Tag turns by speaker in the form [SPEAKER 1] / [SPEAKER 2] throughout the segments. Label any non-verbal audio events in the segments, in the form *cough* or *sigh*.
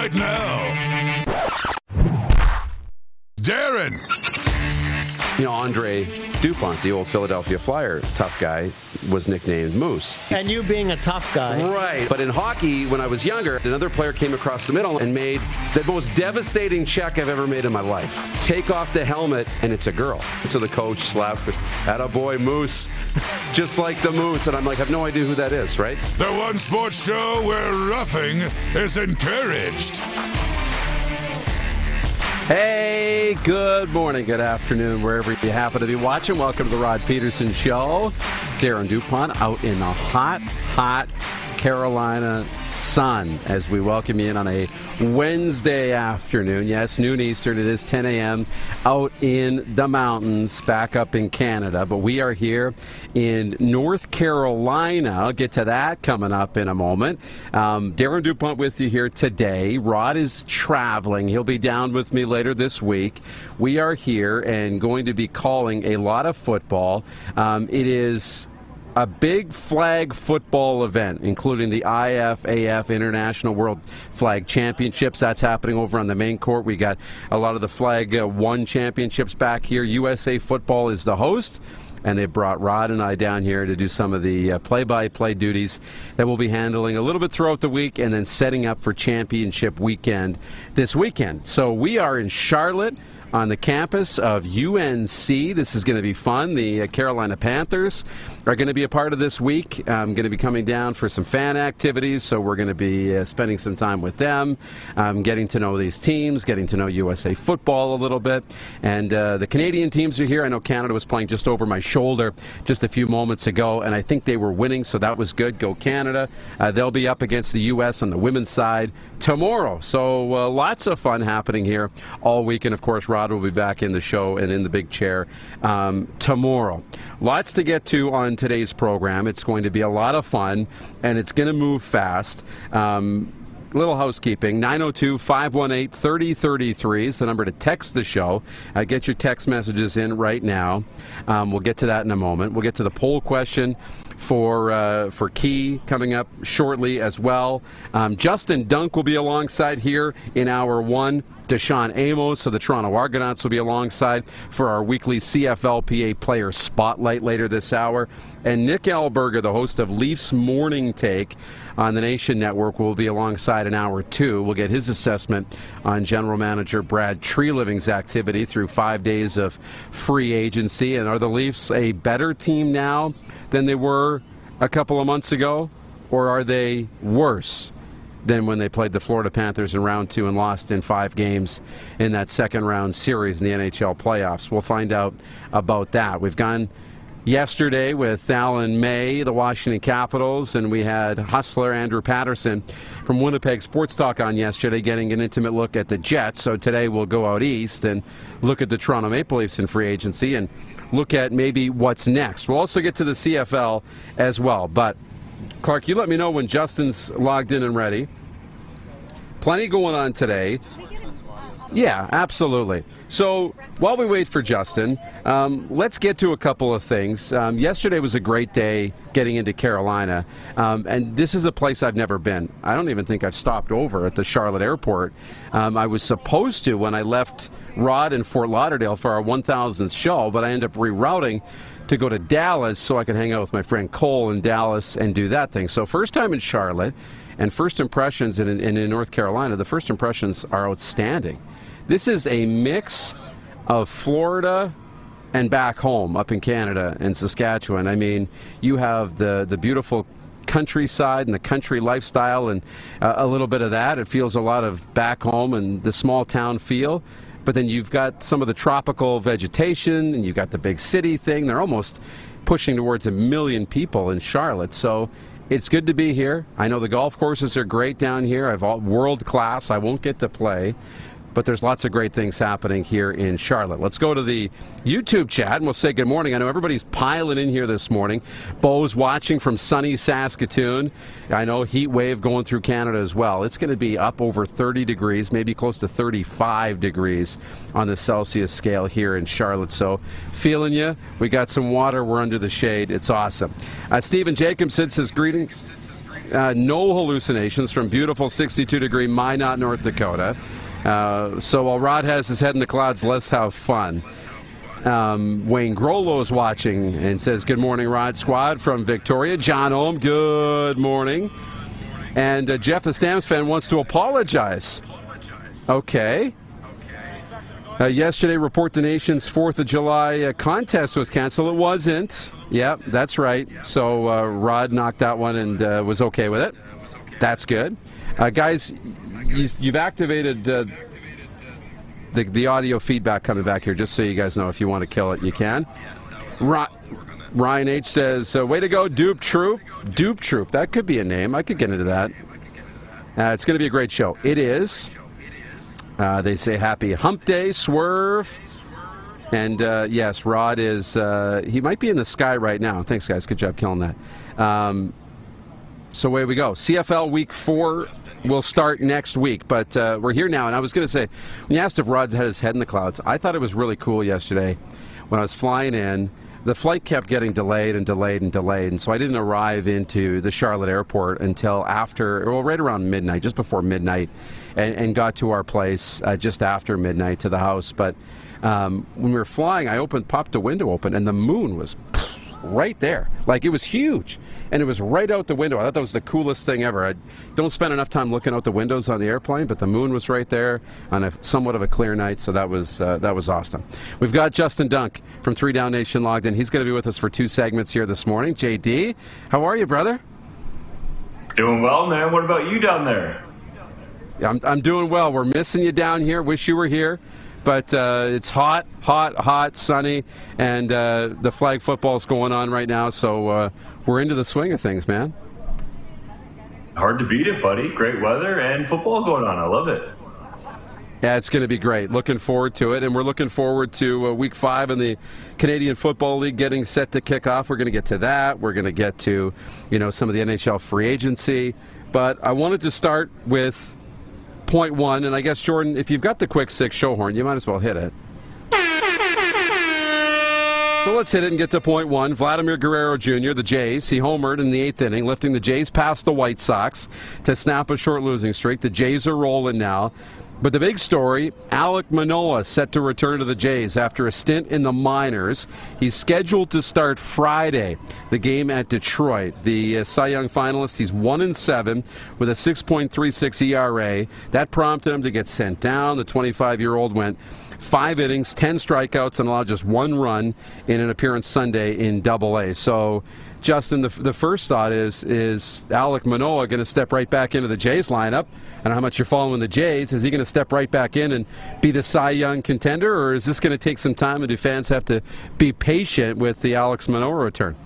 [SPEAKER 1] Right now, Darren.
[SPEAKER 2] You know, Andre Dupont, the old Philadelphia Flyer tough guy, was nicknamed Moose.
[SPEAKER 3] And you being a tough guy.
[SPEAKER 2] Right. But in hockey, when I was younger, another player came across the middle and made the most devastating check I've ever made in my life. Take off the helmet, and it's a girl. So the coach slapped at a boy Moose, *laughs* just like the Moose. And I'm like, I have no idea who that is, right?
[SPEAKER 1] The one sports show where roughing is encouraged.
[SPEAKER 2] Hey, good morning, good afternoon, wherever you happen to be watching. Welcome to the Rod Pedersen Show. Darren DuPont out in the hot, hot Carolina sun as we welcome you in on a Wednesday afternoon. Yes, noon Eastern. It is 10 a.m. out in the mountains, back up in Canada. But we are here in North Carolina. I'll get to that coming up in a moment. Um, Darren DuPont with you here today. Rod is traveling. He'll be down with me later this week. We are here and going to be calling a lot of football. Um, it is a big flag football event, including the IFAF International World Flag Championships. That's happening over on the main court. We got a lot of the Flag uh, One Championships back here. USA Football is the host. And they brought Rod and I down here to do some of the play by play duties that we'll be handling a little bit throughout the week and then setting up for championship weekend this weekend. So we are in Charlotte on the campus of UNC. This is going to be fun. The uh, Carolina Panthers are going to be a part of this week. I'm going to be coming down for some fan activities, so we're going to be uh, spending some time with them, um, getting to know these teams, getting to know USA football a little bit. And uh, the Canadian teams are here. I know Canada was playing just over my shoulder just a few moments ago, and I think they were winning, so that was good. Go Canada. Uh, they'll be up against the U.S. on the women's side tomorrow. So uh, lots of fun happening here all week. And of course, Rod will be back in the show and in the big chair um, tomorrow. Lots to get to on today's program. It's going to be a lot of fun and it's going to move fast. Um, little housekeeping 902 518 3033 is the number to text the show. Uh, get your text messages in right now. Um, we'll get to that in a moment. We'll get to the poll question for uh, for Key coming up shortly as well. Um, Justin Dunk will be alongside here in hour one. DaShaun Amos of the Toronto Argonauts will be alongside for our weekly CFLPA player spotlight later this hour. And Nick Alberga, the host of Leafs Morning Take on the Nation Network, will be alongside in hour two. We'll get his assessment on general manager Brad Treliving's activity through five days of free agency. And are the Leafs a better team now than they were a couple of months ago? Or are they worse? Than when they played the Florida Panthers in round two and lost in five games in that second round series in the NHL playoffs. We'll find out about that. We've gone yesterday with Alan May, the Washington Capitals, and we had hustler Andrew Patterson from Winnipeg Sports Talk on yesterday, getting an intimate look at the Jets. So today we'll go out east and look at the Toronto Maple Leafs in free agency and look at maybe what's next. We'll also get to the CFL as well, but Clark, you let me know when Justin's logged in and ready. Plenty going on today. Yeah, absolutely. So while we wait for Justin, um, let's get to a couple of things. Um, yesterday was a great day getting into Carolina, um, and this is a place I've never been. I don't even think I've stopped over at the Charlotte airport. Um, I was supposed to when I left Rod in Fort Lauderdale for our 1000th show, but I ended up rerouting to go to Dallas so I could hang out with my friend Cole in Dallas and do that thing. So, first time in Charlotte and first impressions in, in, in North Carolina, the first impressions are outstanding. This is a mix of Florida and back home up in Canada in Saskatchewan. I mean, you have the, the beautiful countryside and the country lifestyle and uh, a little bit of that. It feels a lot of back home and the small town feel. But then you've got some of the tropical vegetation and you've got the big city thing. They're almost pushing towards a million people in Charlotte. So it's good to be here. I know the golf courses are great down here. I've all world class. I won't get to play, but there's lots of great things happening here in Charlotte. Let's go to the YouTube chat and we'll say good morning. I know everybody's piling in here this morning. Bo's watching from sunny Saskatoon. I know heat wave going through Canada as well. It's going to be up over 30 degrees, maybe close to 35 degrees on the Celsius scale here in Charlotte. So, feeling you. We got some water. We're under the shade. It's awesome. Uh, Stephen Jacobson says greetings. Uh, no hallucinations from beautiful 62 degree Minot, North Dakota. Uh, so while Rod has his head in the clouds, let's have fun. Um, Wayne Grollo is watching and says, Good morning, Rod Squad from Victoria. John Ohm, good morning. And uh, Jeff, the Stamps fan, wants to apologize. Okay. Uh, yesterday, Report the Nation's 4th of July uh, contest was canceled. It wasn't. Yep, that's right. So uh, Rod knocked that one and uh, was okay with it. That's good. Guys, you, have activated uh, the, the audio feedback coming back here, just so you guys know if you want to kill it, you can. Ryan H says, uh, "Way to go, Dupe Troop! Dupe Troop. That could be a name. I could get into that. Uh, it's going to be a great show. It is. Uh, they say Happy Hump Day, Swerve, and uh, yes, Rod is. Uh, he might be in the sky right now. Thanks, guys. Good job killing that. Um, so away we go. CFL Week Four will start next week. But uh, we're here now, and I was going to say, when you asked if Rod had his head in the clouds, I thought it was really cool yesterday when I was flying in. The flight kept getting delayed and delayed and delayed, and so I didn't arrive into the Charlotte airport until after, well, right around midnight, just before midnight, and, and got to our place uh, just after midnight to the house. But um, when we were flying, I opened, popped the window open, and the moon was right there. Like it was huge, and it was right out the window. I thought that was the coolest thing ever. I don't spend enough time looking out the windows on the airplane, but the moon was right there on a somewhat of a clear night, so that was uh, that was awesome. We've got Justin Dunk from Three Down Nation logged in. He's going to be with us for two segments here this morning. JD, how are you, brother?
[SPEAKER 3] Doing well, man. What about you down there?
[SPEAKER 2] I'm, I'm doing well. We're missing you down here. Wish you were here but uh, it's hot, hot, hot, sunny, and uh, the flag football is going on right now. So uh, we're into the swing of things, man.
[SPEAKER 3] Hard to beat it, buddy. Great weather and football going on. I love it.
[SPEAKER 2] Yeah, it's going to be great. Looking forward to it, and we're looking forward to uh, Week Five in the Canadian Football League getting set to kick off. We're going to get to that. We're going to get to, you know, some of the NHL free agency. But I wanted to start with point one, and I guess Jordan, if you've got the quick six show horn, you might as well hit it. So let's hit it and get to point one. Vladimir Guerrero Jr., the Jays, he homered in the eighth inning, lifting the Jays past the White Sox to snap a short losing streak. The Jays are rolling now. But the big story Alec Manoah set to return to the Jays after a stint in the minors. He's scheduled to start Friday, the game at Detroit. The uh, Cy Young finalist, he's 1 and 7 with a 6.36 ERA. That prompted him to get sent down. The 25 year old went five innings, 10 strikeouts, and allowed just one run in an appearance Sunday in Double A. So Justin, the, the first thought is is Alec Manoah going to step right back into the Jays lineup? And how much you're following the Jays? Is he going to step right back in and be the Cy Young contender, or is this going to take some time and do fans have to be patient with the Alex Manoah return?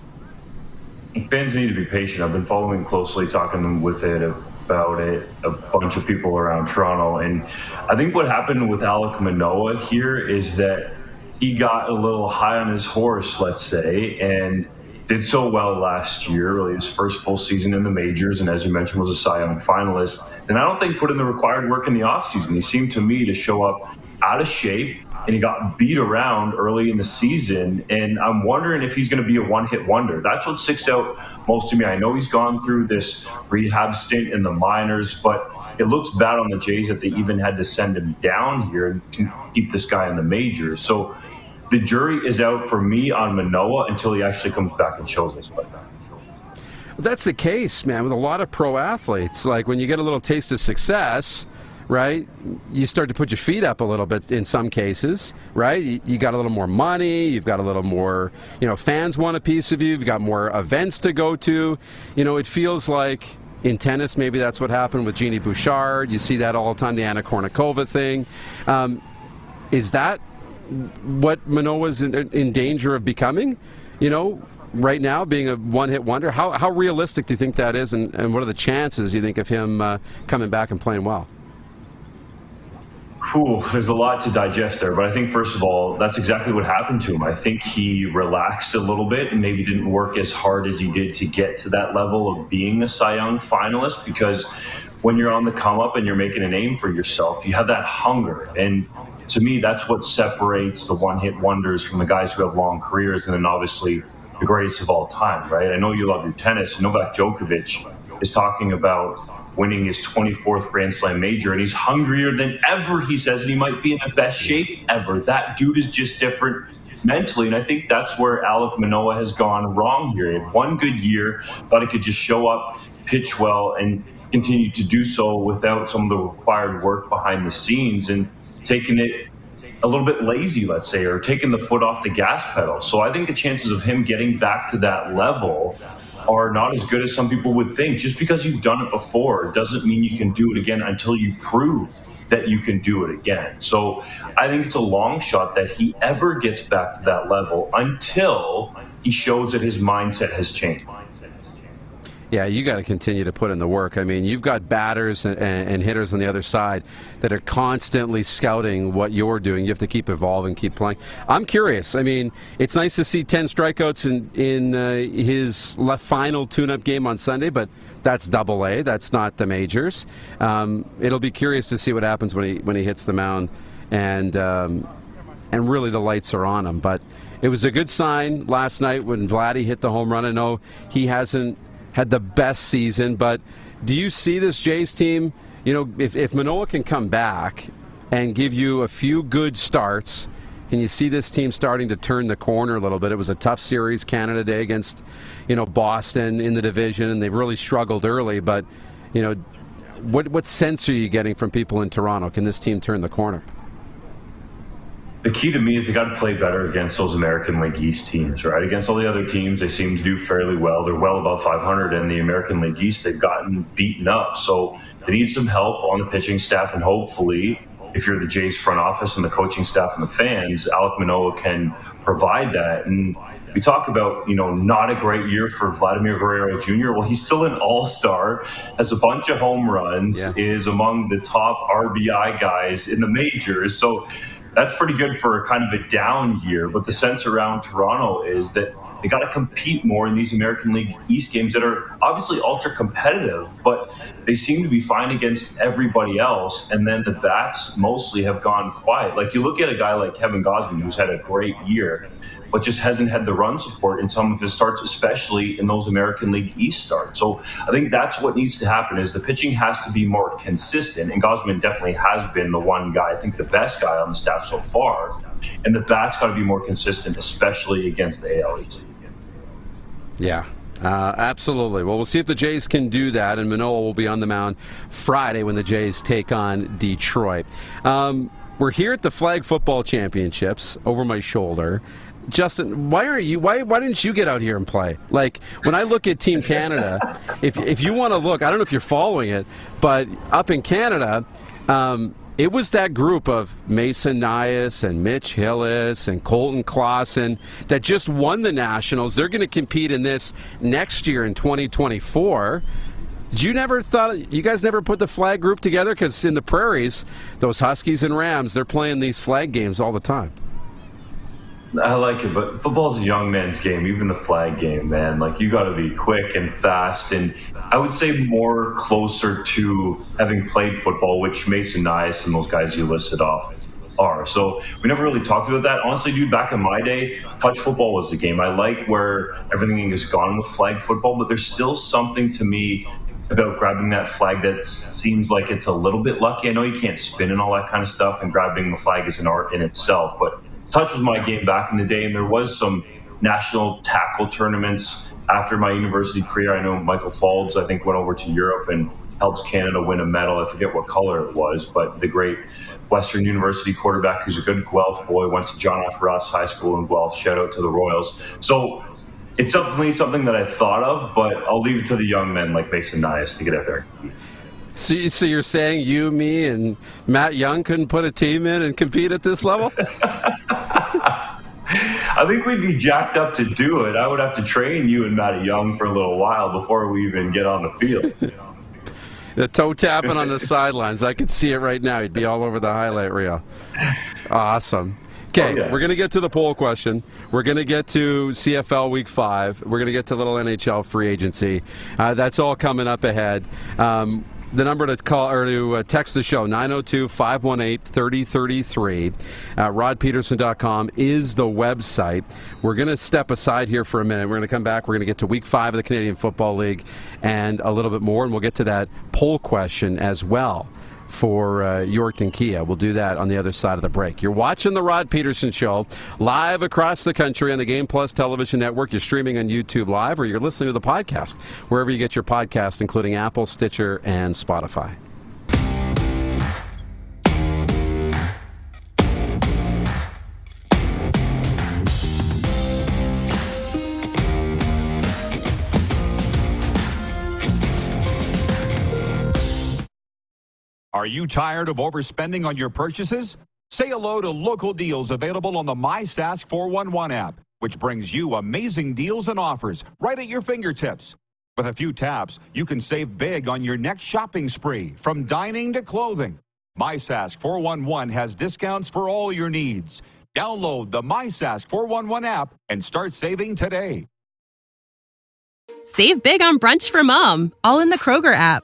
[SPEAKER 3] Fans need to be patient. I've been following closely, talking with it about it, a bunch of people around Toronto, and I think what happened with Alec Manoah here is that he got a little high on his horse, let's say, and did so well last year, really his first full season in the majors, and as you mentioned, was a Cy Young finalist. And I don't think put in the required work in the offseason. He seemed to me to show up out of shape, and he got beat around early in the season. And I'm wondering if he's going to be a one hit wonder. That's what sticks out most to me. I know he's gone through this rehab stint in the minors, but it looks bad on the Jays that they even had to send him down here to keep this guy in the majors. So the jury is out for me on Manoah until he actually comes back and shows us.
[SPEAKER 2] That's the case, man, with a lot of pro athletes. Like when you get a little taste of success, right, you start to put your feet up a little bit in some cases, right? You, you, got a little more money, you've got a little more, you know, fans want a piece of you, you've got more events to go to. You know, it feels like in tennis, maybe that's what happened with Genie Bouchard. You see that all the time, the Anna Kournikova thing. Um, is that what Manoah is in, in danger of becoming. You know, right now, being a one-hit wonder. How how realistic do you think that is, and, and what are the chances you think of him uh, coming back and playing well?
[SPEAKER 3] Whew, there's a lot to digest there, but I think first of all, that's exactly what happened to him. I think he relaxed a little bit and maybe didn't work as hard as he did to get to that level of being a Cy Young finalist because when you're on the come up and you're making a name for yourself, you have that hunger. And to me, that's what separates the one hit wonders from the guys who have long careers and then obviously the greatest of all time, right? I know you love your tennis. Novak Djokovic is talking about winning his 24th Grand Slam major, and he's hungrier than ever. He says, and he might be in the best shape ever. That dude is just different mentally, and I think that's where Alec Manoah has gone wrong here. He had one good year, thought he could just show up, pitch well, and continue to do so without some of the required work behind the scenes, and taking it a little bit lazy, let's say, or taking the foot off the gas pedal. So I think the chances of him getting back to that level are not as good as some people would think. Just because you've done it before doesn't mean you can do it again until you prove that you can do it again. So I think it's a long shot that he ever gets back to that level until he shows that his mindset has changed.
[SPEAKER 2] Yeah, you got to continue to put in the work. I mean, you've got batters and, and, hitters on the other side that are constantly scouting what you're doing. You have to keep evolving, keep playing. I'm curious. I mean, it's nice to see 10 strikeouts in in uh, his final tune-up game on Sunday, but that's Double A. That's not the majors. Um, it'll be curious to see what happens when he when he hits the mound, and um, and really the lights are on him. But it was a good sign last night when Vladdy hit the home run. I know he hasn't had the best season. But do you see this Jays team? You know, if, if Manoah can come back and give you a few good starts, can you see this team starting to turn the corner a little bit? It was a tough series, Canada Day against, you know, Boston in the division, and they've really struggled early. But, you know, what what sense are you getting from people in Toronto? Can this team turn the corner?
[SPEAKER 3] The key to me is they got to play better against those American League East teams, right? Against all the other teams, they seem to do fairly well. They're well above 500, and the American League East, they've gotten beaten up. So they need some help on the pitching staff, and hopefully, if you're the Jays front office and the coaching staff and the fans, Alec Manoah can provide that. And we talk about, you know, not a great year for Vladimir Guerrero Jr. Well, he's still an all star, has a bunch of home runs, yeah. is among the top RBI guys in the majors. So that's pretty good for a kind of a down year. But the sense around Toronto is that they got to compete more in these American League East games that are obviously ultra competitive, but they seem to be fine against everybody else. And then the bats mostly have gone quiet. Like you look at a guy like Kevin Gausman, who's had a great year, but just hasn't had the run support in some of his starts, especially in those American League East starts. So I think that's what needs to happen is the pitching has to be more consistent. And Gosman definitely has been the one guy, I think the best guy on the staff so far. And the bats got to be more consistent, especially against the AL East.
[SPEAKER 2] Yeah, uh, absolutely. Well, we'll see if the Jays can do that, and Manoah will be on the mound Friday when the Jays take on Detroit. Um, we're here at the Flag Football Championships over my shoulder. Justin, why are you? Why why didn't you get out here and play? Like when I look at Team Canada, if if you want to look, I don't know if you're following it, but up in Canada, um, it was that group of Mason Nyhus and Mitch Hillis and Colton Clausen that just won the Nationals. They're going to compete in this next year in 2024. Did you never thought you guys never put the flag group together? Because in the prairies, those Huskies and Rams, they're playing these flag games all the time.
[SPEAKER 3] I like it, but football's a young man's game, even the flag game, man. Like you got to be quick and fast, and I would say more closer to having played football, which Mason Nyhus and those guys you listed off are. So we never really talked about that. Honestly, dude, back in my day, touch football was the game. I like where everything is gone with flag football, but there's still something to me about grabbing that flag that seems like it's a little bit lucky. I know you can't spin and all that kind of stuff, and grabbing the flag is an art in itself, but touch was my game back in the day, and there was some national tackle tournaments after my university career. I know Michael Faulds, I think, went over to Europe and helped Canada win a medal. I forget what color it was, but the great Western University quarterback who's a good Guelph boy went to John F. Ross High School in Guelph. Shout out to the Royals. So it's definitely something that I've thought of, but I'll leave it to the young men like Mason Nyhus to get out there.
[SPEAKER 2] So, so you're saying you, me, and Matt Young couldn't put a team in and compete at this level? *laughs*
[SPEAKER 3] I think we'd be jacked up to do it. I would have to train you and Matty Young for a little while before we even get on the field. *laughs*
[SPEAKER 2] the toe tapping on the sidelines. I could see it right now. He'd be all over the highlight reel. Awesome. Okay, oh, yeah. we're going to get to the poll question. We're going to get to CFL Week 5. We're going to get to little NHL free agency. Uh, that's all coming up ahead. Um, the number to call or to uh, text the show 902-518-3033 uh, rodpedersen.com is the website. We're going to step aside here for a minute. We're going to come back. We're going to get to week five of the canadian football league and a little bit more and we'll get to that poll question as well for uh, Yorkton Kia. We'll do that on the other side of the break. You're watching The Rod Pedersen Show live across the country on the Game Plus television network. You're streaming on YouTube Live or you're listening to the podcast wherever you get your podcast, including Apple, Stitcher, and Spotify.
[SPEAKER 4] Are you tired of overspending on your purchases? Say hello to local deals available on the MySask 411 app, which brings you amazing deals and offers right at your fingertips. With a few taps, you can save big on your next shopping spree, from dining to clothing. MySask 411 has discounts for all your needs. Download the MySask 411 app and start saving today.
[SPEAKER 5] Save big on brunch for mom, all in the Kroger app.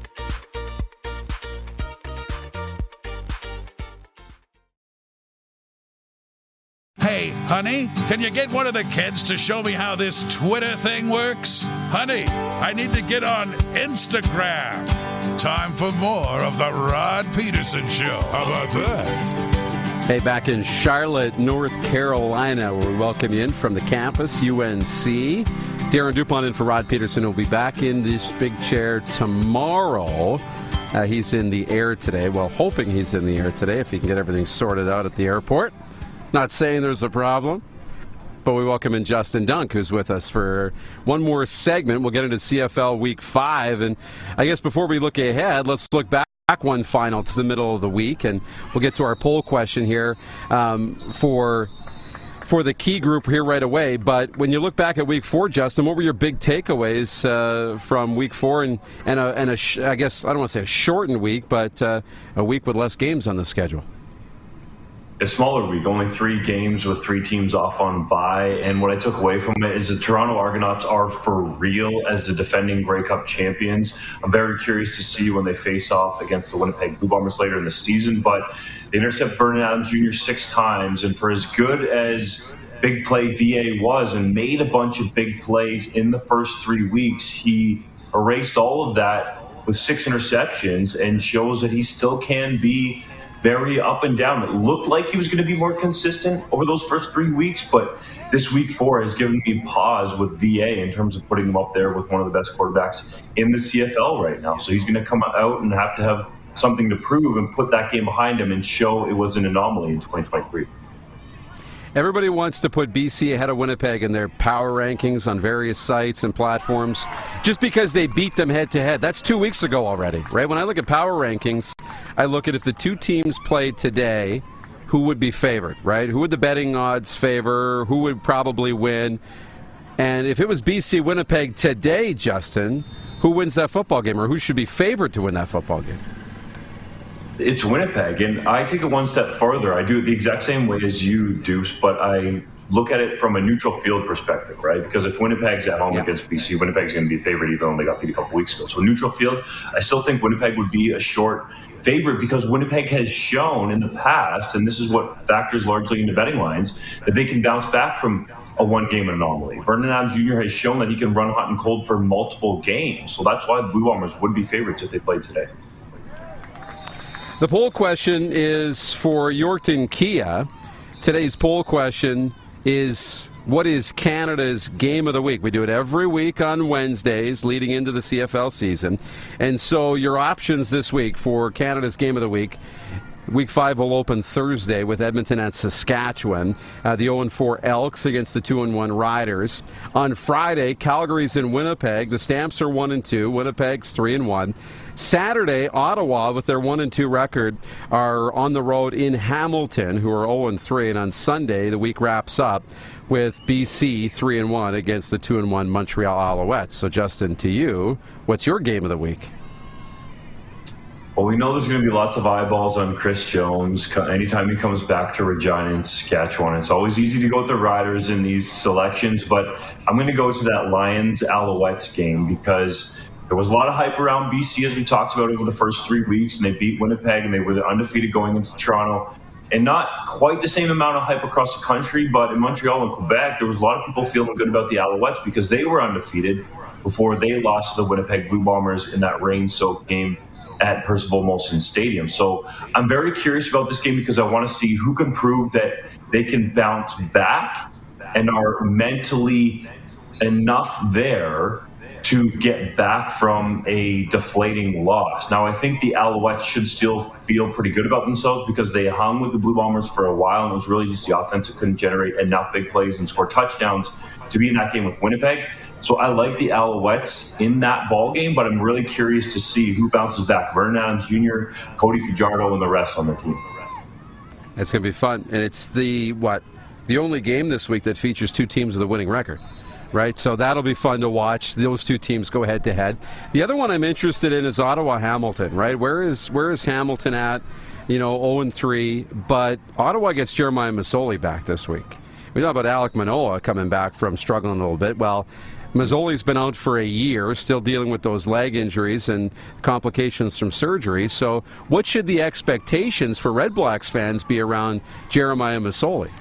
[SPEAKER 1] Honey, can you get one of the kids to show me how this Twitter thing works? Honey, I need to get on Instagram. Time for more of the Rod Pedersen Show. How about that?
[SPEAKER 2] Hey, back in Charlotte, North Carolina, we welcome you in from the campus, UNC. Darren Dupont in for Rod Pedersen will be back in this big chair tomorrow. Uh, he's in the air today. Well, hoping he's in the air today if he can get everything sorted out at the airport. Not saying there's a problem, but we welcome in Justin Dunk, who's with us for one more segment. We'll get into CFL Week 5. And I guess before we look ahead, let's look back one final to the middle of the week, and we'll get to our poll question here um, for for the key group here right away. But when you look back at Week Four, Justin, what were your big takeaways uh, from Week Four and and a, and a sh- I guess I don't want to say a shortened week, but uh, a week with less games on the schedule
[SPEAKER 3] a smaller week, only three games with three teams off on bye. And what I took away from it is the Toronto Argonauts are for real as the defending Grey Cup champions. I'm very curious to see when they face off against the Winnipeg Blue Bombers later in the season. But they intercept Vernon Adams Jr. six times, and for as good as big play VA was and made a bunch of big plays in the first three weeks, he erased all of that with six interceptions and shows that he still can be very up and down. It looked like he was going to be more consistent over those first three weeks, but this week four has given me pause with VA in terms of putting him up there with one of the best quarterbacks in the CFL right now. So he's going to come out and have to have something to prove and put that game behind him and show it was an anomaly in 2023.
[SPEAKER 2] Everybody wants to put BC ahead of Winnipeg in their power rankings on various sites and platforms just because they beat them head to head. That's two weeks ago already, right? When I look at power rankings, I look at if the two teams played today, who would be favored, right? Who would the betting odds favor? Who would probably win? And if it was BC Winnipeg today, Justin, who wins that football game or who should be favored to win that football game?
[SPEAKER 3] It's Winnipeg, and I take it one step further. I do it the exact same way as you, Deuce, but I look at it from a neutral field perspective, right? Because if Winnipeg's at home yeah. against BC, Winnipeg's going to be favored, even though they got beat a couple weeks ago. So neutral field, I still think Winnipeg would be a short favorite because Winnipeg has shown in the past, and this is what factors largely into betting lines, that they can bounce back from a one game anomaly. Vernon Adams Jr. has shown that he can run hot and cold for multiple games. So that's why Blue Bombers would be favorites if they played today.
[SPEAKER 2] The poll question is for Yorkton Kia. Today's poll question is what is Canada's game of the week. We do it every week on Wednesdays leading into the CFL season. And so your options this week for Canada's game of the week Week five will open Thursday with Edmonton at Saskatchewan. Uh, the 0 4 Elks against the 2 1 Riders. On Friday, Calgary's in Winnipeg. The Stamps are 1 and 2. Winnipeg's 3 and 1. Saturday, Ottawa, with their 1 and 2 record, are on the road in Hamilton, who are 0 and 3. And on Sunday, the week wraps up with BC 3 and 1 against the 2 and 1 Montreal Alouettes. So, Justin, to you, what's your game of the week?
[SPEAKER 3] Well, we know there's going to be lots of eyeballs on Chris Jones anytime he comes back to Regina and Saskatchewan. It's always easy to go with the Riders in these selections, but I'm going to go to that Lions Alouettes game because there was a lot of hype around BC as we talked about over the first three weeks, and they beat Winnipeg and they were undefeated going into Toronto. And not quite the same amount of hype across the country, but in Montreal and Quebec, there was a lot of people feeling good about the Alouettes because they were undefeated before they lost to the Winnipeg Blue Bombers in that rain soaked game at Percival Molson Stadium. So I'm very curious about this game because I want to see who can prove that they can bounce back and are mentally enough there to get back from a deflating loss. Now, I think the Alouettes should still feel pretty good about themselves because they hung with the Blue Bombers for a while, and it was really just the offense that couldn't generate enough big plays and score touchdowns to be in that game with Winnipeg. So I like the Alouettes in that ball game, but I'm really curious to see who bounces back: Vernon Adams Jr., Cody Fajardo, and the rest on the team.
[SPEAKER 2] It's going to be fun, and it's the what the only game this week that features two teams with a winning record. Right, so that'll be fun to watch. Those two teams go head to head. The other one I'm interested in is Ottawa Hamilton. Right, where is where is Hamilton at? You know, 0 and 3, but Ottawa gets Jeremiah Masoli back this week. We talk about Alec Manoah coming back from struggling a little bit. Well, Masoli's been out for a year, still dealing with those leg injuries and complications from surgery. So, what should the expectations for Red Blacks fans be around Jeremiah Masoli?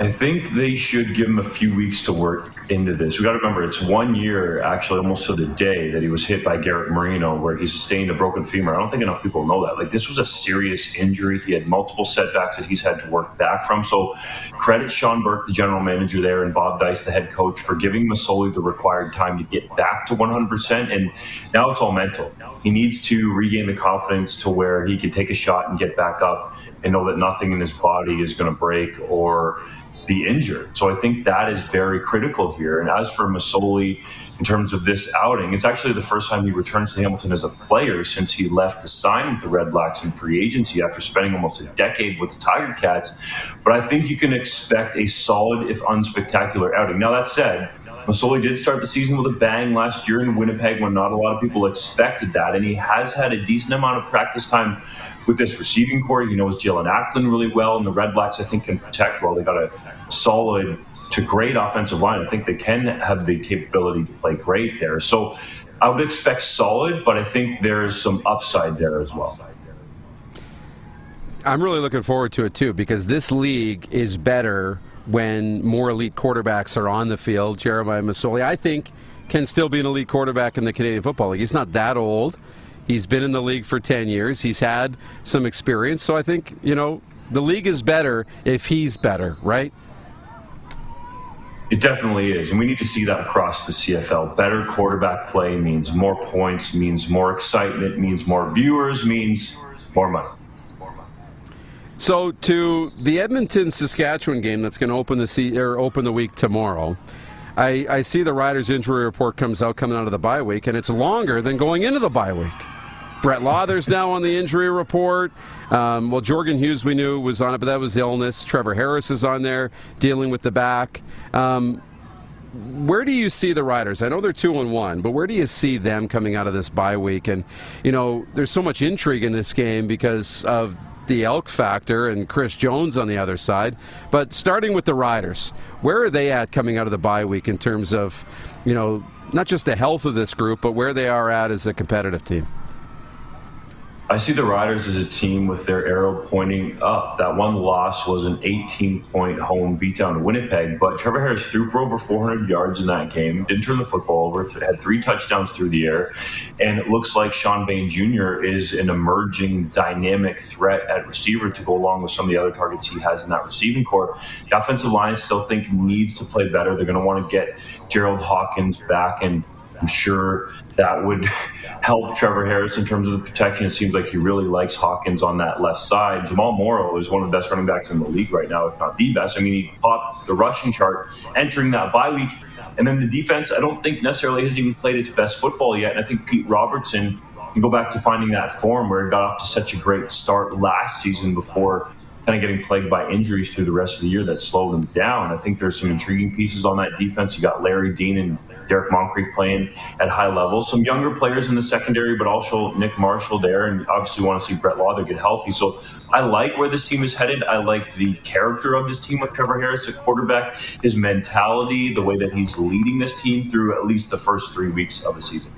[SPEAKER 3] I think they should give him a few weeks to work into this. We got to remember it's one year, actually, almost to the day that he was hit by Garrett Marino, where he sustained a broken femur. I don't think enough people know that. Like this was a serious injury. He had multiple setbacks that he's had to work back from. So, credit Shawn Burke, the general manager there, and Bob Dyce, the head coach, for giving Masoli the required time to get back to 100%. And now it's all mental. He needs to regain the confidence to where he can take a shot and get back up and know that nothing in his body is going to break or be injured. So I think that is very critical here. And as for Masoli, in terms of this outing, it's actually the first time he returns to Hamilton as a player since he left to sign with the Red Blacks in free agency after spending almost a decade with the Tiger Cats. But I think you can expect a solid, if unspectacular, outing. Now, that said, Masoli did start the season with a bang last year in Winnipeg when not a lot of people expected that. And he has had a decent amount of practice time with this receiving core. you He knows Jaelon Acklin really well, and the Red Blacks, I think, can protect well. They got a solid to great offensive line. I think they can have the capability to play great there. So I would expect solid, but I think there's some upside there as well.
[SPEAKER 2] I'm really looking forward to it too because this league is better when more elite quarterbacks are on the field. Jeremiah Masoli, I think, can still be an elite quarterback in the Canadian Football League. He's not that old. He's been in the league for 10 years. He's had some experience. So I think, you know, the league is better if he's better, right?
[SPEAKER 3] It definitely is. And we need to see that across the CFL. Better quarterback play means more points, means more excitement, means more viewers, means more money.
[SPEAKER 2] So to the Edmonton Saskatchewan game that's going to open the se- or open the week tomorrow. I, I see the Riders injury report comes out coming out of the bye week, and it's longer than going into the bye week. Brett Lauther's now on the injury report. Um, well, Jordan Hughes we knew was on it, but that was illness. Trevor Harris is on there dealing with the back. Um, where do you see the Riders? I know they're two and one, but where do you see them coming out of this bye week? And you know, there's so much intrigue in this game because of the elk factor and Chris Jones on the other side. But starting with the Riders, where are they at coming out of the bye week in terms of, you know, not just the health of this group, but where they are at as a competitive team?
[SPEAKER 3] I see the Riders as a team with their arrow pointing up. That one loss was an 18 point home beatdown to Winnipeg, but Trevor Harris threw for over 400 yards in that game, didn't turn the football over, had three touchdowns through the air, and it looks like Shawn Bane Jr. is an emerging dynamic threat at receiver to go along with some of the other targets he has in that receiving core. The offensive line still think needs to play better. They're going to want to get Gerald Hawkins back and I'm sure that would *laughs* help Trevor Harris in terms of the protection. It seems like he really likes Hawkins on that left side. Jamal Morrow is one of the best running backs in the league right now, if not the best. I mean, he popped the rushing chart entering that bye week. And then the defense, I don't think necessarily has even played its best football yet. And I think Pete Robertson can go back to finding that form where he got off to such a great start last season before kind of getting plagued by injuries through the rest of the year that slowed him down. I think there's some intriguing pieces on that defense. You got Larry Dean and Derrick Moncrief playing at high levels. Some younger players in the secondary, but also Nick Marshall there, and obviously want to see Brett Lauther get healthy. So I like where this team is headed. I like the character of this team with Trevor Harris at quarterback, his mentality, the way that he's leading this team through at least the first three weeks of the season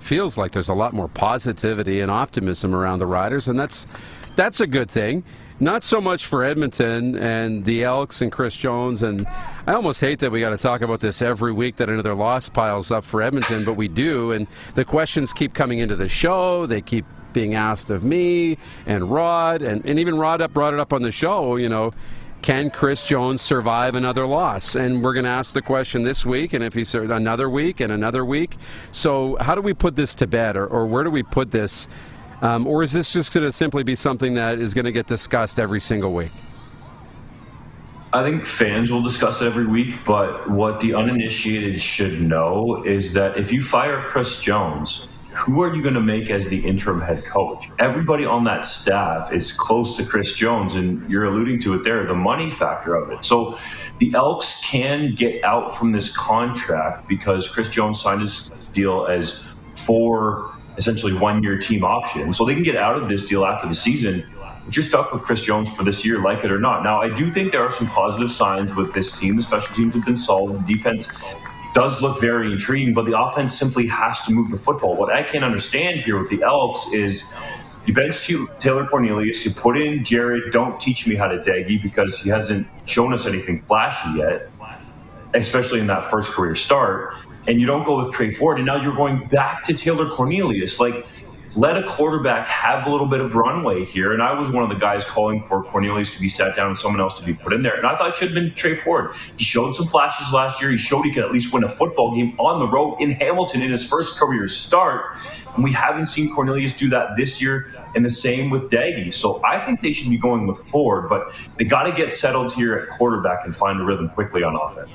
[SPEAKER 2] feels like there's a lot more positivity and optimism around the Riders, and that's that's a good thing. Not so much for Edmonton and the Elks and Chris Jones. And I almost hate that we got to talk about this every week that another loss piles up for Edmonton, but we do. And the questions keep coming into the show. They keep being asked of me and Rod. And, and even Rod up brought it up on the show, you know can Chris Jones survive another loss? And we're going to ask the question this week, and if he serves another week and another week. So, how do we put this to bed, or, or where do we put this um, or is this just going to simply be something that is going to get discussed every single week?
[SPEAKER 3] I think fans will discuss it every week, but what the uninitiated should know is that if you fire Chris Jones, who are you going to make as the interim head coach? Everybody on that staff is close to Chris Jones, and you're alluding to it there, the money factor of it. So the Elks can get out from this contract because Chris Jones signed his deal as four essentially one year team option. So they can get out of this deal after the season. But you're stuck with Chris Jones for this year, like it or not. Now, I do think there are some positive signs with this team. The special teams have been solid. The defense does look very intriguing, but the offense simply has to move the football. What I can't understand here with the Elks is you bench Taylor Cornelius, you put in Jarret, don't teach me how to Doege because he hasn't shown us anything flashy yet, especially in that first career start and you don't go with Tre Ford, and now you're going back to Taylor Cornelius. Like, let a quarterback have a little bit of runway here. And I was one of the guys calling for Cornelius to be sat down and someone else to be put in there. And I thought it should have been Tre Ford. He showed some flashes last year. He showed he could at least win a football game on the road in Hamilton in his first career start. And we haven't seen Cornelius do that this year, and the same with Doege. So I think they should be going with Ford, but they got to get settled here at quarterback and find a rhythm quickly on offense.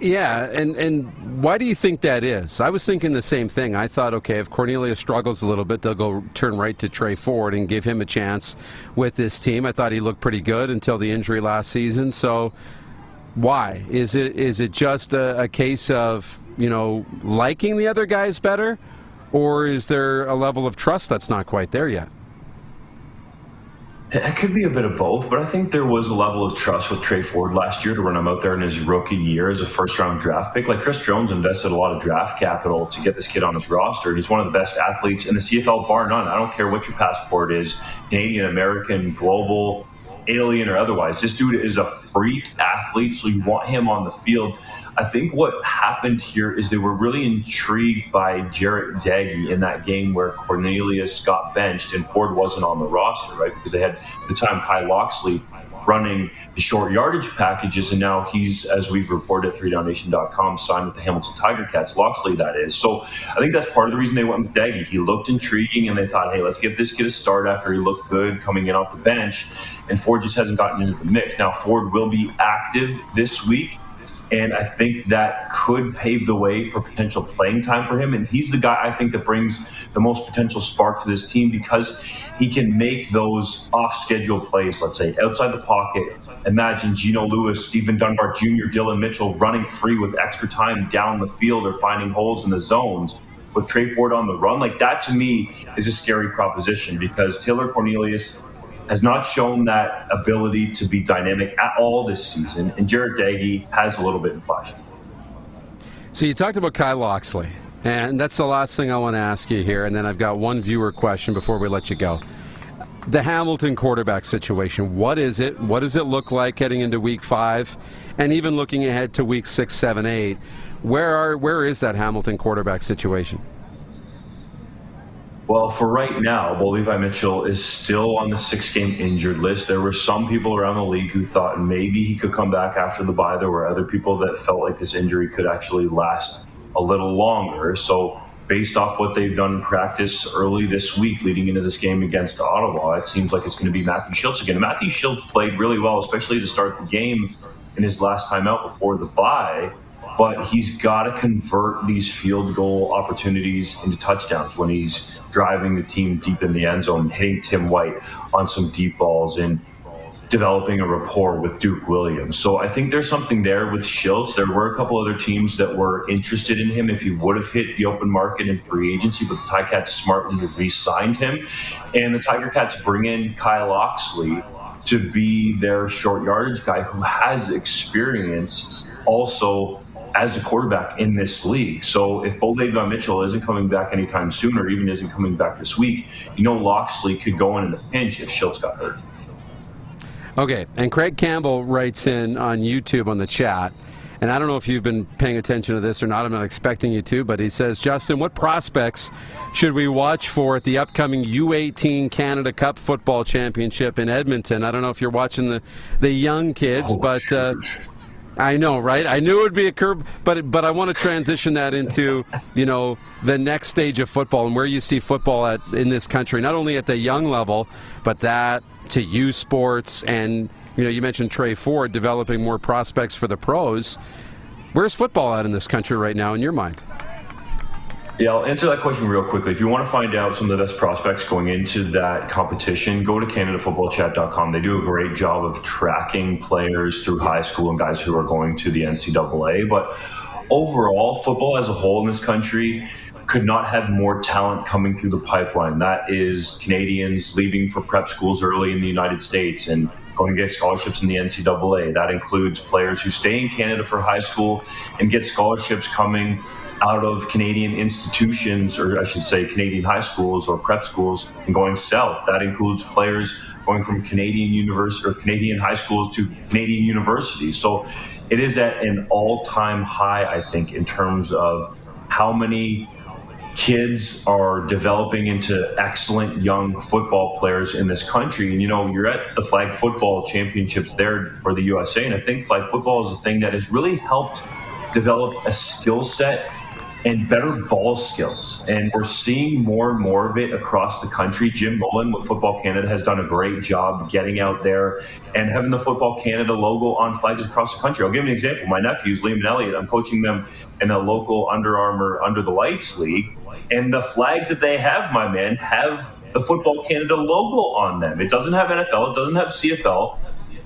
[SPEAKER 2] Yeah, and, and why do you think that is? I was thinking the same thing. I thought, okay, if Cornelius struggles a little bit, they'll go turn right to Tre Ford and give him a chance with this team. I thought he looked pretty good until the injury last season. So why? Is it is it just a, a case of, you know, liking the other guys better? Or is there a level of trust that's not quite there yet?
[SPEAKER 3] It could be a bit of both, but I think there was a level of trust with Tre Ford last year to run him out there in his rookie year as a first round draft pick. Like Chris Jones invested a lot of draft capital to get this kid on his roster. He's one of the best athletes in the CFL, bar none. I don't care what your passport is Canadian, American, global, alien, or otherwise. This dude is a freak athlete, so you want him on the field. I think what happened here is they were really intrigued by Jarret Doege in that game where Cornelius got benched and Ford wasn't on the roster, right? Because they had at the time Kai Locksley running the short yardage packages, and now he's, as we've reported at 3downnation.com, signed with the Hamilton Tiger Cats, Locksley, that is. So I think that's part of the reason they went with Doege. He looked intriguing, and they thought, hey, let's give this kid a start after he looked good coming in off the bench. And Ford just hasn't gotten into the mix. Now, Ford will be active this week. And I think that could pave the way for potential playing time for him. And he's the guy I think that brings the most potential spark to this team because he can make those off schedule plays, let's say outside the pocket. Imagine Geno Lewis, Stephen Dunbar Jr., Dillon Mitchell running free with extra time down the field or finding holes in the zones with Tre Ford on the run. Like that to me is a scary proposition because Taylor Cornelius has not shown that ability to be dynamic at all this season, and Jarret Doege has a little bit in flash.
[SPEAKER 2] So you talked about Kai Locksley, And that's the last thing I want to ask you here. And then I've got one viewer question before we let you go. The Hamilton quarterback situation. What is it? What does it look like heading into week five? And even looking ahead to week six, seven, eight. Where are where is that Hamilton quarterback situation?
[SPEAKER 3] Well, for right now, Levi Mitchell is still on the six game injured list. There were some people around the league who thought maybe he could come back after the bye. There were other people that felt like this injury could actually last a little longer. So, based off what they've done in practice early this week leading into this game against Ottawa, it seems like it's going to be Matthew Shields again. Matthew Shields played really well, especially to start the game in his last time out before the bye but he's got to convert these field goal opportunities into touchdowns when he's driving the team deep in the end zone, hitting Tim White on some deep balls, and developing a rapport with Duke Williams. So I think there's something there with Shiltz. There were a couple other teams that were interested in him if he would have hit the open market in free agency, but the Ticats smartly re-signed him. And the Tiger Cats bring in Kai Locksley to be their short yardage guy who has experience also as a quarterback in this league. So if Bo Levi Mitchell isn't coming back anytime soon or even isn't coming back this week, you know Locksley could go in in a pinch if Shiltz got hurt.
[SPEAKER 2] Okay, and Craig Campbell writes in on YouTube on the chat, and I don't know if you've been paying attention to this or not. I'm not expecting you to, but he says, Justin, what prospects should we watch for at the upcoming U18 Canada Cup Football Championship in Edmonton? I don't know if you're watching the the young kids, oh, but uh, I know, right? I knew it would be a curve, but but I want to transition that into you know the next stage of football and where you see football at in this country, not only at the young level, but that to youth sports and you know you mentioned Tre Ford developing more prospects for the pros. Where's football at in this country right now, in your mind?
[SPEAKER 3] Yeah, I'll answer that question real quickly. If you want to find out some of the best prospects going into that competition, go to CanadaFootballChat.com. They do a great job of tracking players through high school and guys who are going to the NCAA. But overall, football as a whole in this country could not have more talent coming through the pipeline. That is Canadians leaving for prep schools early in the United States and going to get scholarships in the NCAA. That includes players who stay in Canada for high school and get scholarships coming out of Canadian institutions, or I should say Canadian high schools or prep schools, and going south. That includes players going from Canadian university or Canadian high schools to Canadian universities. So it is at an all-time high, I think, in terms of how many kids are developing into excellent young football players in this country. And you know, you're at the flag football championships there for the USA, and I think flag football is a thing that has really helped develop a skill set and better ball skills. And we're seeing more and more of it across the country. Jim Mullin with Football Canada has done a great job getting out there and having the Football Canada logo on flags across the country. I'll give you an example. My nephews, Liam and Elliot, I'm coaching them in a local Under Armour Under the Lights league. And the flags that they have, my man, have the Football Canada logo on them. It doesn't have NFL, it doesn't have CFL.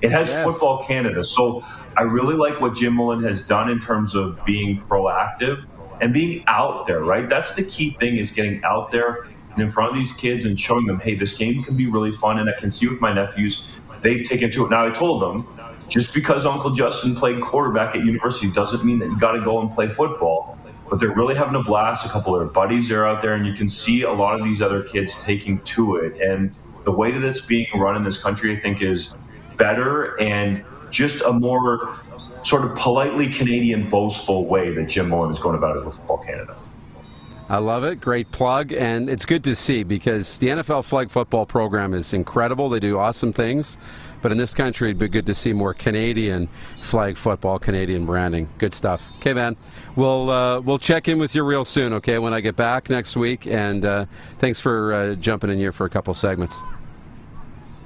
[SPEAKER 3] It has yes. Football Canada. So I really like what Jim Mullin has done in terms of being proactive and being out there, right? That's the key thing is getting out there and in front of these kids and showing them, hey, this game can be really fun. And I can see with my nephews, they've taken to it. Now, I told them, just because Uncle Justin played quarterback at university doesn't mean that you got to go and play football. But they're really having a blast. A couple of their buddies are out there, and you can see a lot of these other kids taking to it. And the way that it's being run in this country, I think, is better and just a more sort of politely Canadian, boastful way that Jim Mullin is going about it with Football Canada.
[SPEAKER 2] I love it. Great plug. And it's good to see because the NFL flag football program is incredible. They do awesome things. But in this country, it'd be good to see more Canadian flag football, Canadian branding. Good stuff. Okay, man. We'll uh, we'll check in with you real soon. Okay, when I get back next week. And uh, thanks for uh, jumping in here for a couple segments.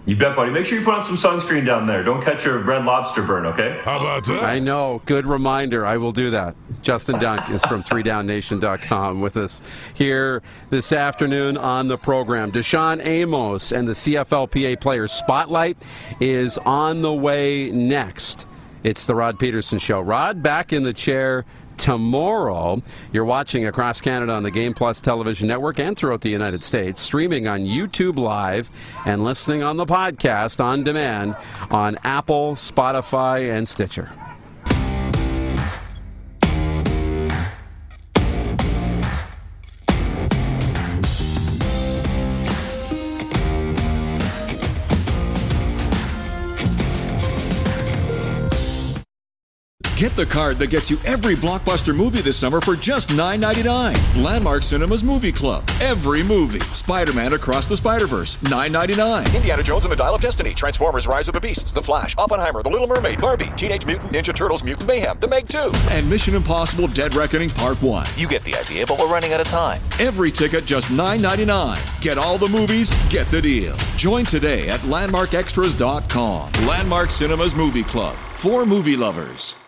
[SPEAKER 3] You bet, buddy. Make sure you put on some sunscreen down there. Don't catch your red lobster burn, okay?
[SPEAKER 1] How about that?
[SPEAKER 2] I know. Good reminder. I will do that. Justin Dunk is from 3downnation.com with us here this afternoon on the program. DaShaun Amos and the CFLPA Players Spotlight is on the way next. It's the Rod Pedersen Show. Rod back in the chair tomorrow. You're watching across Canada on the Game Plus television network and throughout the United States, streaming on YouTube Live and listening on the podcast on demand on Apple, Spotify, and Stitcher.
[SPEAKER 6] Get the card that gets you every blockbuster movie this summer for just $9.99. Landmark Cinemas Movie Club. Every movie. Spider Man Across the Spider Verse, $9.99.
[SPEAKER 7] Indiana Jones and the Dial of Destiny. Transformers Rise of the Beasts. The Flash. Oppenheimer. The Little Mermaid. Barbie. Teenage Mutant Ninja Turtles. Mutant Mayhem. The Meg 2.
[SPEAKER 6] And Mission Impossible Dead Reckoning Part 1.
[SPEAKER 7] You get the idea, but we're running out of time.
[SPEAKER 6] Every ticket just $9.99. Get all the movies, get the deal. Join today at landmarkextras.com. Landmark Cinemas Movie Club. For movie lovers.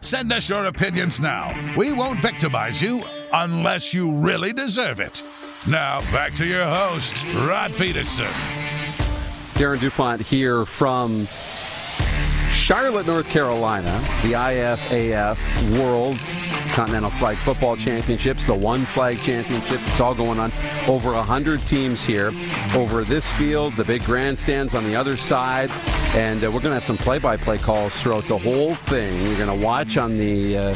[SPEAKER 1] Send us your opinions now. We won't victimize you unless you really deserve it. Now, back to your host, Rod Pedersen.
[SPEAKER 2] Darren DuPont here from Charlotte, North Carolina, the IFAF World Continental Flag Football Championships, the One Flag Championship. It's all going on. Over 100 teams here over this field, the big grandstands on the other side. And uh, we're going to have some play by play calls throughout the whole thing. You're going to watch on the. Uh,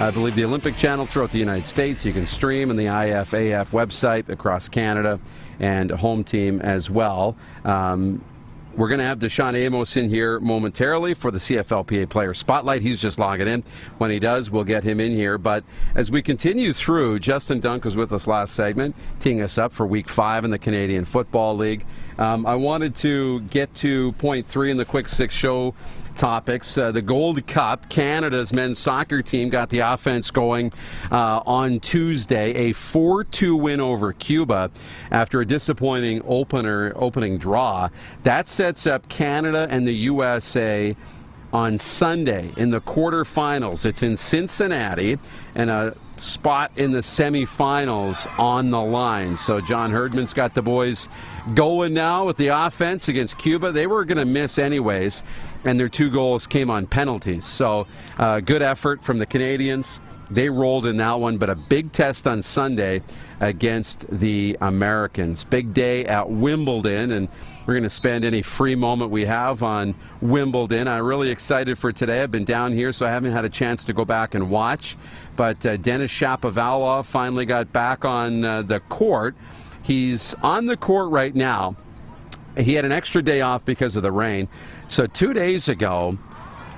[SPEAKER 2] I believe the Olympic Channel throughout the United States. You can stream on the IFAF website across Canada and home team as well. Um, we're going to have DaShaun Amos in here momentarily for the CFLPA player spotlight. He's just logging in. When he does, we'll get him in here. But as we continue through, Justin Dunk was with us last segment, teeing us up for week five in the Canadian Football League. Um, I wanted to get to point three in the quick six show topics. Uh, the Gold Cup, Canada's men's soccer team got the offense going uh, on Tuesday, a 4-2 win over Cuba after a disappointing opener opening draw. That sets up Canada and the USA on Sunday in the quarterfinals. It's in Cincinnati and a spot in the semifinals on the line. So John Herdman's got the boys going now with the offense against Cuba. They were going to miss anyways, and their two goals came on penalties. So uh, good effort from the Canadians. They rolled in that one, but a big test on Sunday against the Americans. Big day at Wimbledon, and we're going to spend any free moment we have on Wimbledon. I'm really excited for today. I've been down here, so I haven't had a chance to go back and watch. But uh, Denis Shapovalov finally got back on uh, the court. He's on the court right now. He had an extra day off because of the rain. So two days ago,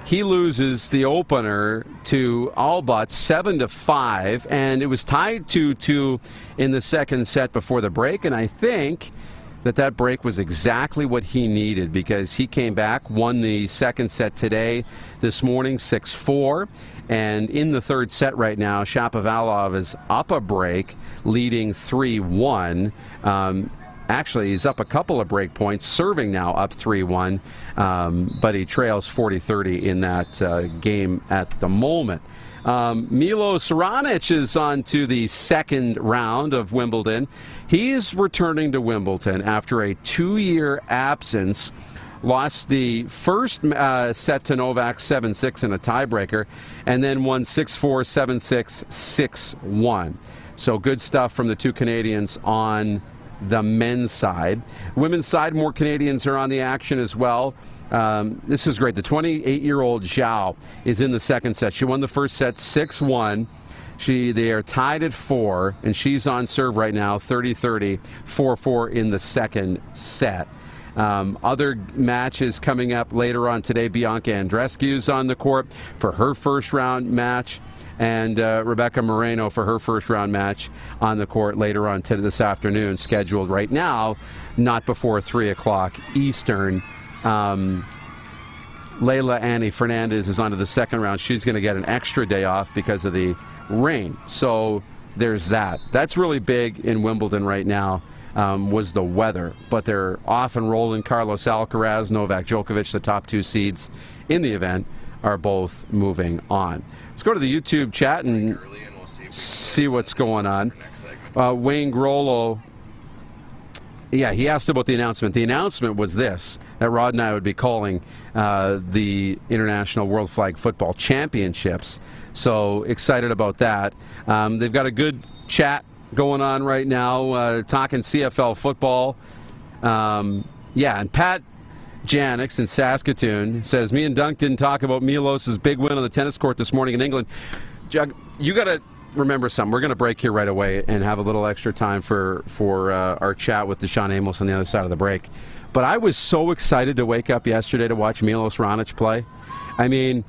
[SPEAKER 2] he loses the opener to Albot seven to five, and it was tied to two in the second set before the break. And I think that that break was exactly what he needed because he came back, won the second set today, this morning, six four, and in the third set right now, Shapovalov is up a break, leading three one. Um, Actually, he's up a couple of break points, serving now up 3 1, um, but he trails 40 30 in that uh, game at the moment. Um, Milos Raonic is on to the second round of Wimbledon. He is returning to Wimbledon after a two year absence. Lost the first uh, set to Novak 7 6 in a tiebreaker, and then won 6 4, 7 6, 6 1. So good stuff from the two Canadians on the men's side. Women's side, more Canadians are on the action as well. Um, this is great. The 28 year old Zhao is in the second set. She won the first set 6 1. She they are tied at four, and she's on serve right now, 30-30, 4-4 in the second set. Um, other matches coming up later on today. Bianca Andreescu's on the court for her first round match and uh, Rebecca Marino for her first round match on the court later on today this afternoon, scheduled right now, not before 3 o'clock Eastern. Um, Leylah Annie Fernandez is on to the second round. She's going to get an extra day off because of the rain. So there's that. That's really big in Wimbledon right now. Um, was the weather, but they're off and rolling. Carlos Alcaraz, Novak Djokovic, the top two seeds in the event, are both moving on. Let's go to the YouTube chat and see what's going on. Uh, Wayne Grollo, yeah, he asked about the announcement. The announcement was this that Rod and I would be calling uh, the International World Flag Football Championships. So excited about that. Um, they've got a good chat going on right now, uh, talking CFL football. Um, yeah, and Pat Janix in Saskatoon says, Me and Dunk didn't talk about Milos' big win on the tennis court this morning in England. Jug, you got to remember something. We're going to break here right away and have a little extra time for, for uh, our chat with DaShaun Amos on the other side of the break. But I was so excited to wake up yesterday to watch Milos Raonic play. I mean,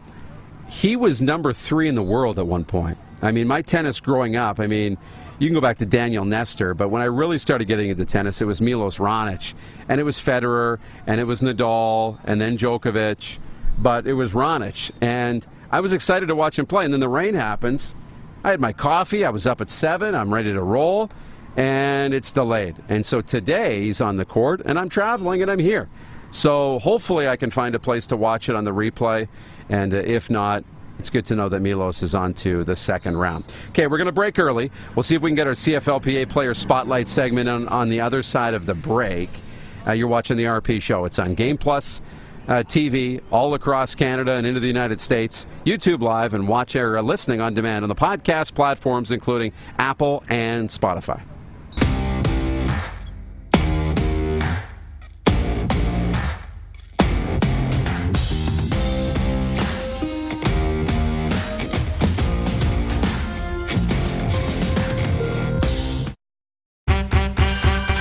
[SPEAKER 2] he was number three in the world at one point. I mean, my tennis growing up, I mean, you can go back to Daniel Nestor, but when I really started getting into tennis, it was Milos Raonic, and it was Federer, and it was Nadal, and then Djokovic, but it was Raonic, and I was excited to watch him play. And then the rain happens. I had my coffee. I was up at seven. I'm ready to roll, and it's delayed. And so today he's on the court, and I'm traveling, and I'm here. So hopefully I can find a place to watch it on the replay, and uh, if not, it's good to know that Milos is on to the second round. Okay, we're going to break early. We'll see if we can get our CFLPA player spotlight segment on, on the other side of the break. Uh, you're watching the RP show. It's on Game Plus uh, TV all across Canada and into the United States, YouTube Live, and watch or listening on demand on the podcast platforms, including Apple and Spotify.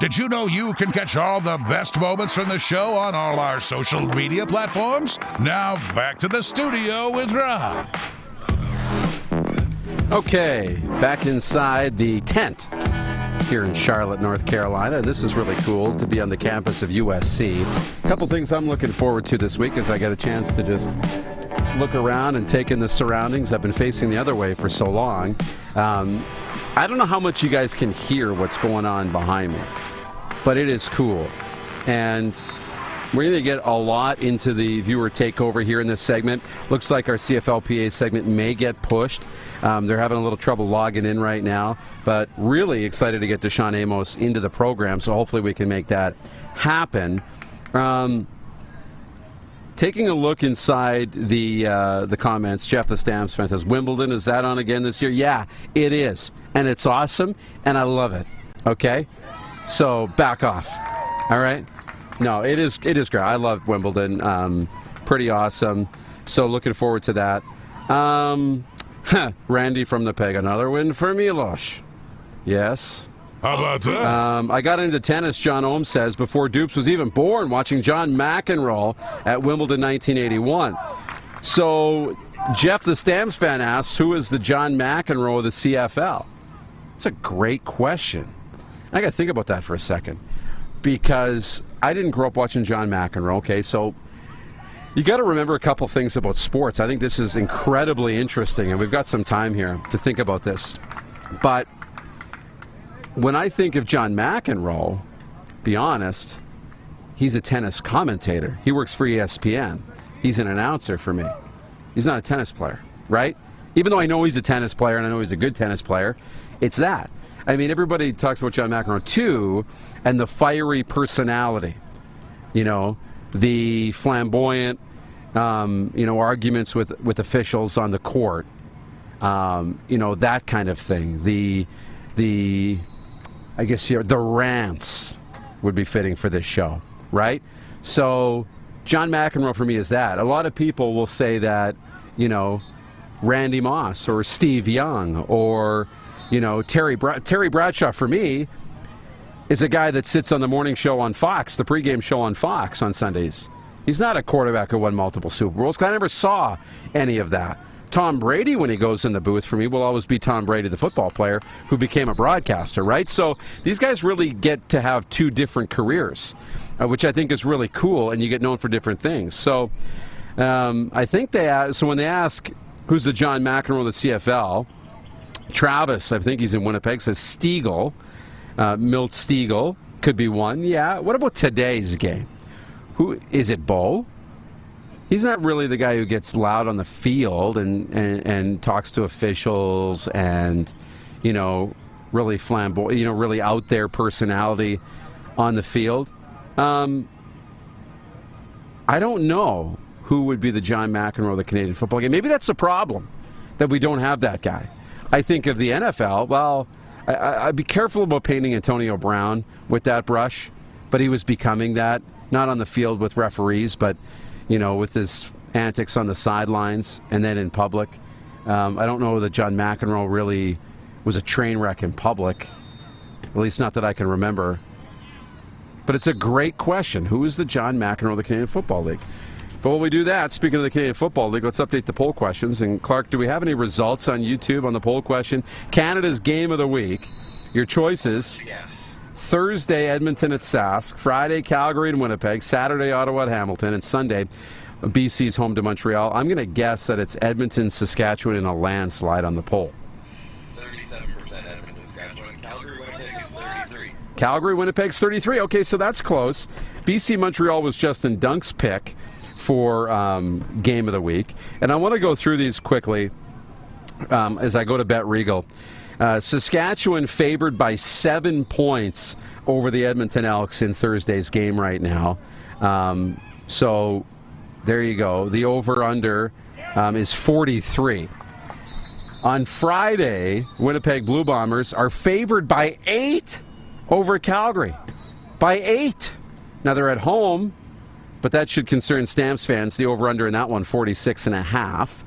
[SPEAKER 1] Did you know you can catch all the best moments from the show on all our social media platforms? Now back to the studio with Rod.
[SPEAKER 2] Okay, back inside the tent here in Charlotte, North Carolina. This is really cool to be on the campus of USC. A couple things I'm looking forward to this week as I get a chance to just look around and take in the surroundings. I've been facing the other way for so long. Um, I don't know how much you guys can hear what's going on behind me, but it is cool. And we're going to get a lot into the viewer takeover here in this segment. Looks like our CFLPA segment may get pushed. Um, they're having a little trouble logging in right now, but really excited to get DaShaun Amos into the program, so hopefully we can make that happen. Um, taking a look inside the uh, the comments, Jeff the Stamps fan says, "Wimbledon is that on again this year?" Yeah, it is, and it's awesome, and I love it. Okay, so back off. All right. No, it is it is great. I love Wimbledon. Um, pretty awesome. So looking forward to that. Um, *laughs* Randy from the Peg, another win for Milosh. Yes.
[SPEAKER 1] How about that?
[SPEAKER 2] Um, I got into tennis, John Ohm says, before Dupes was even born, watching John McEnroe at Wimbledon 1981. So, Jeff the Stamps fan asks, who is the John McEnroe of the CFL? It's a great question. I got to think about that for a second because I didn't grow up watching John McEnroe, okay? So, you got to remember a couple things about sports. I think this is incredibly interesting, and we've got some time here to think about this. But when I think of John McEnroe, be honest, he's a tennis commentator. He works for ESPN. He's an announcer for me. He's not a tennis player, right? Even though I know he's a tennis player and I know he's a good tennis player, it's that. I mean, everybody talks about John McEnroe too, and the fiery personality. You know, the flamboyant, um, you know, arguments with with officials on the court. Um, you know, that kind of thing. The the I guess here the rants would be fitting for this show, right? So John McEnroe for me is that. A lot of people will say that, you know, Randy Moss or Steve Young or you know Terry Terry Bradshaw for me is a guy that sits on the morning show on Fox, the pregame show on Fox on Sundays. He's not a quarterback who won multiple Super Bowls. I never saw any of that. Tom Brady, when he goes in the booth for me, will always be Tom Brady, the football player who became a broadcaster, right? So these guys really get to have two different careers, uh, which I think is really cool, and you get known for different things. So um, I think they so when they ask who's the John McEnroe of the CFL, Travis, I think he's in Winnipeg, says Stegall, uh, Milt Stegall could be one. Yeah. What about today's game? Who is it? Bo? He's not really the guy who gets loud on the field and, and, and talks to officials and, you know, really flamboyant, you know, really out there personality on the field. Um, I don't know who would be the John McEnroe of the Canadian football game. Maybe that's the problem that we don't have that guy. I think of the NFL, well, I, would be careful about painting Antonio Brown with that brush, but he was becoming that, not on the field with referees, but you know, with his antics on the sidelines and then in public. Um, I don't know that John McEnroe really was a train wreck in public, at least not that I can remember. But it's a great question. Who is the John McEnroe of the Canadian Football League? But while we do that, speaking of the Canadian Football League, let's update the poll questions. And Clark, do we have any results on YouTube on the poll question? Canada's game of the week. Your choices. Yes. Thursday, Edmonton at Sask. Friday, Calgary and Winnipeg. Saturday, Ottawa at Hamilton. And Sunday, BC's home to Montreal. I'm going to guess that it's Edmonton, Saskatchewan in a landslide on the poll.
[SPEAKER 8] 37% Edmonton, Saskatchewan. Calgary, Winnipeg's 33.
[SPEAKER 2] Calgary, Winnipeg's 33. Okay, so that's close. BC Montreal was Justin Dunk's pick for um, game of the week. And I want to go through these quickly um, as I go to Bet Regal. Uh, Saskatchewan favored by seven points over the Edmonton Elks in Thursday's game right now. Um, so there you go. The over under um, is 43. On Friday, Winnipeg Blue Bombers are favored by eight over Calgary. By eight. Now they're at home, but that should concern Stamps fans. The over under in that one, 46 and a half.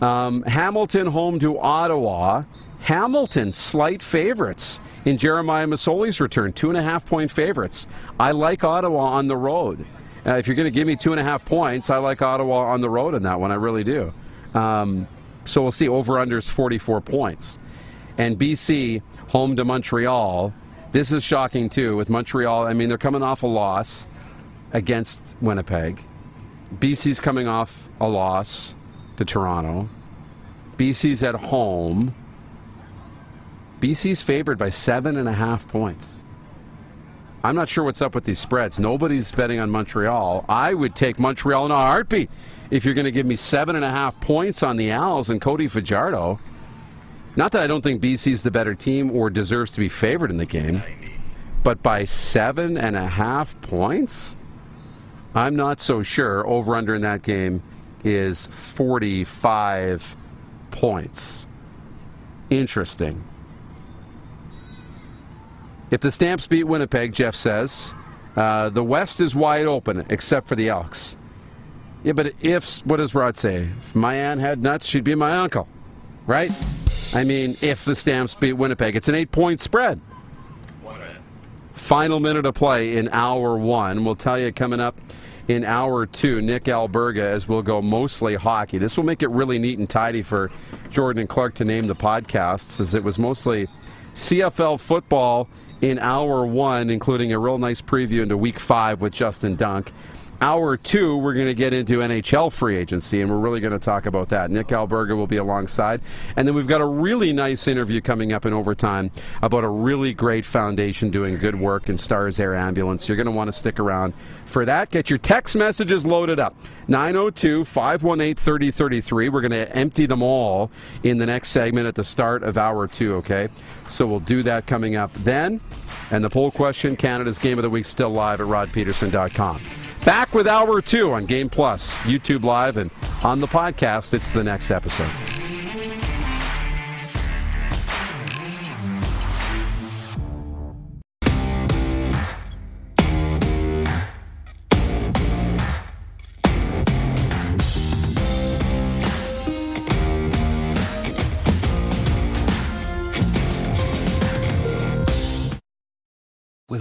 [SPEAKER 2] Um, Hamilton home to Ottawa. Hamilton, slight favorites in Jeremiah Masoli's return, two and a half point favorites. I like Ottawa on the road. Uh, if you're going to give me two and a half points, I like Ottawa on the road in that one. I really do. Um, so we'll see. Over unders 44 points. And BC home to Montreal. This is shocking too with Montreal. I mean, they're coming off a loss against Winnipeg. BC's coming off a loss to Toronto. BC's at home. BC's favored by seven and a half points. I'm not sure what's up with these spreads. Nobody's betting on Montreal. I would take Montreal in a heartbeat if you're going to give me seven and a half points on the Als and Cody Fajardo. Not that I don't think BC's the better team or deserves to be favored in the game, but by seven and a half points, I'm not so sure. Over under in that game is 45 points. Interesting. If the Stamps beat Winnipeg, Jeff says, uh, the West is wide open except for the Elks. Yeah, but if, what does Rod say? If my aunt had nuts, she'd be my uncle, right? I mean, if the Stamps beat Winnipeg, it's an eight point spread. Final minute of play in hour one. We'll tell you coming up in hour two, Nick Alberga, as we'll go mostly hockey. This will make it really neat and tidy for Jordan and Clark to name the podcasts, as it was mostly CFL football in hour one, including a real nice preview into week five with Justin Dunk. Hour two, we're going to get into NHL free agency, and we're really going to talk about that. Nick Alberga will be alongside. And then we've got a really nice interview coming up in overtime about a really great foundation doing good work in Stars Air Ambulance. You're going to want to stick around for that. Get your text messages loaded up 902 518 3033. We're going to empty them all in the next segment at the start of hour two, okay? So we'll do that coming up then. And the poll question Canada's Game of the Week still live at rodpedersen.com. Back with Hour 2 on Game Plus, YouTube Live, and on the podcast, it's the next episode.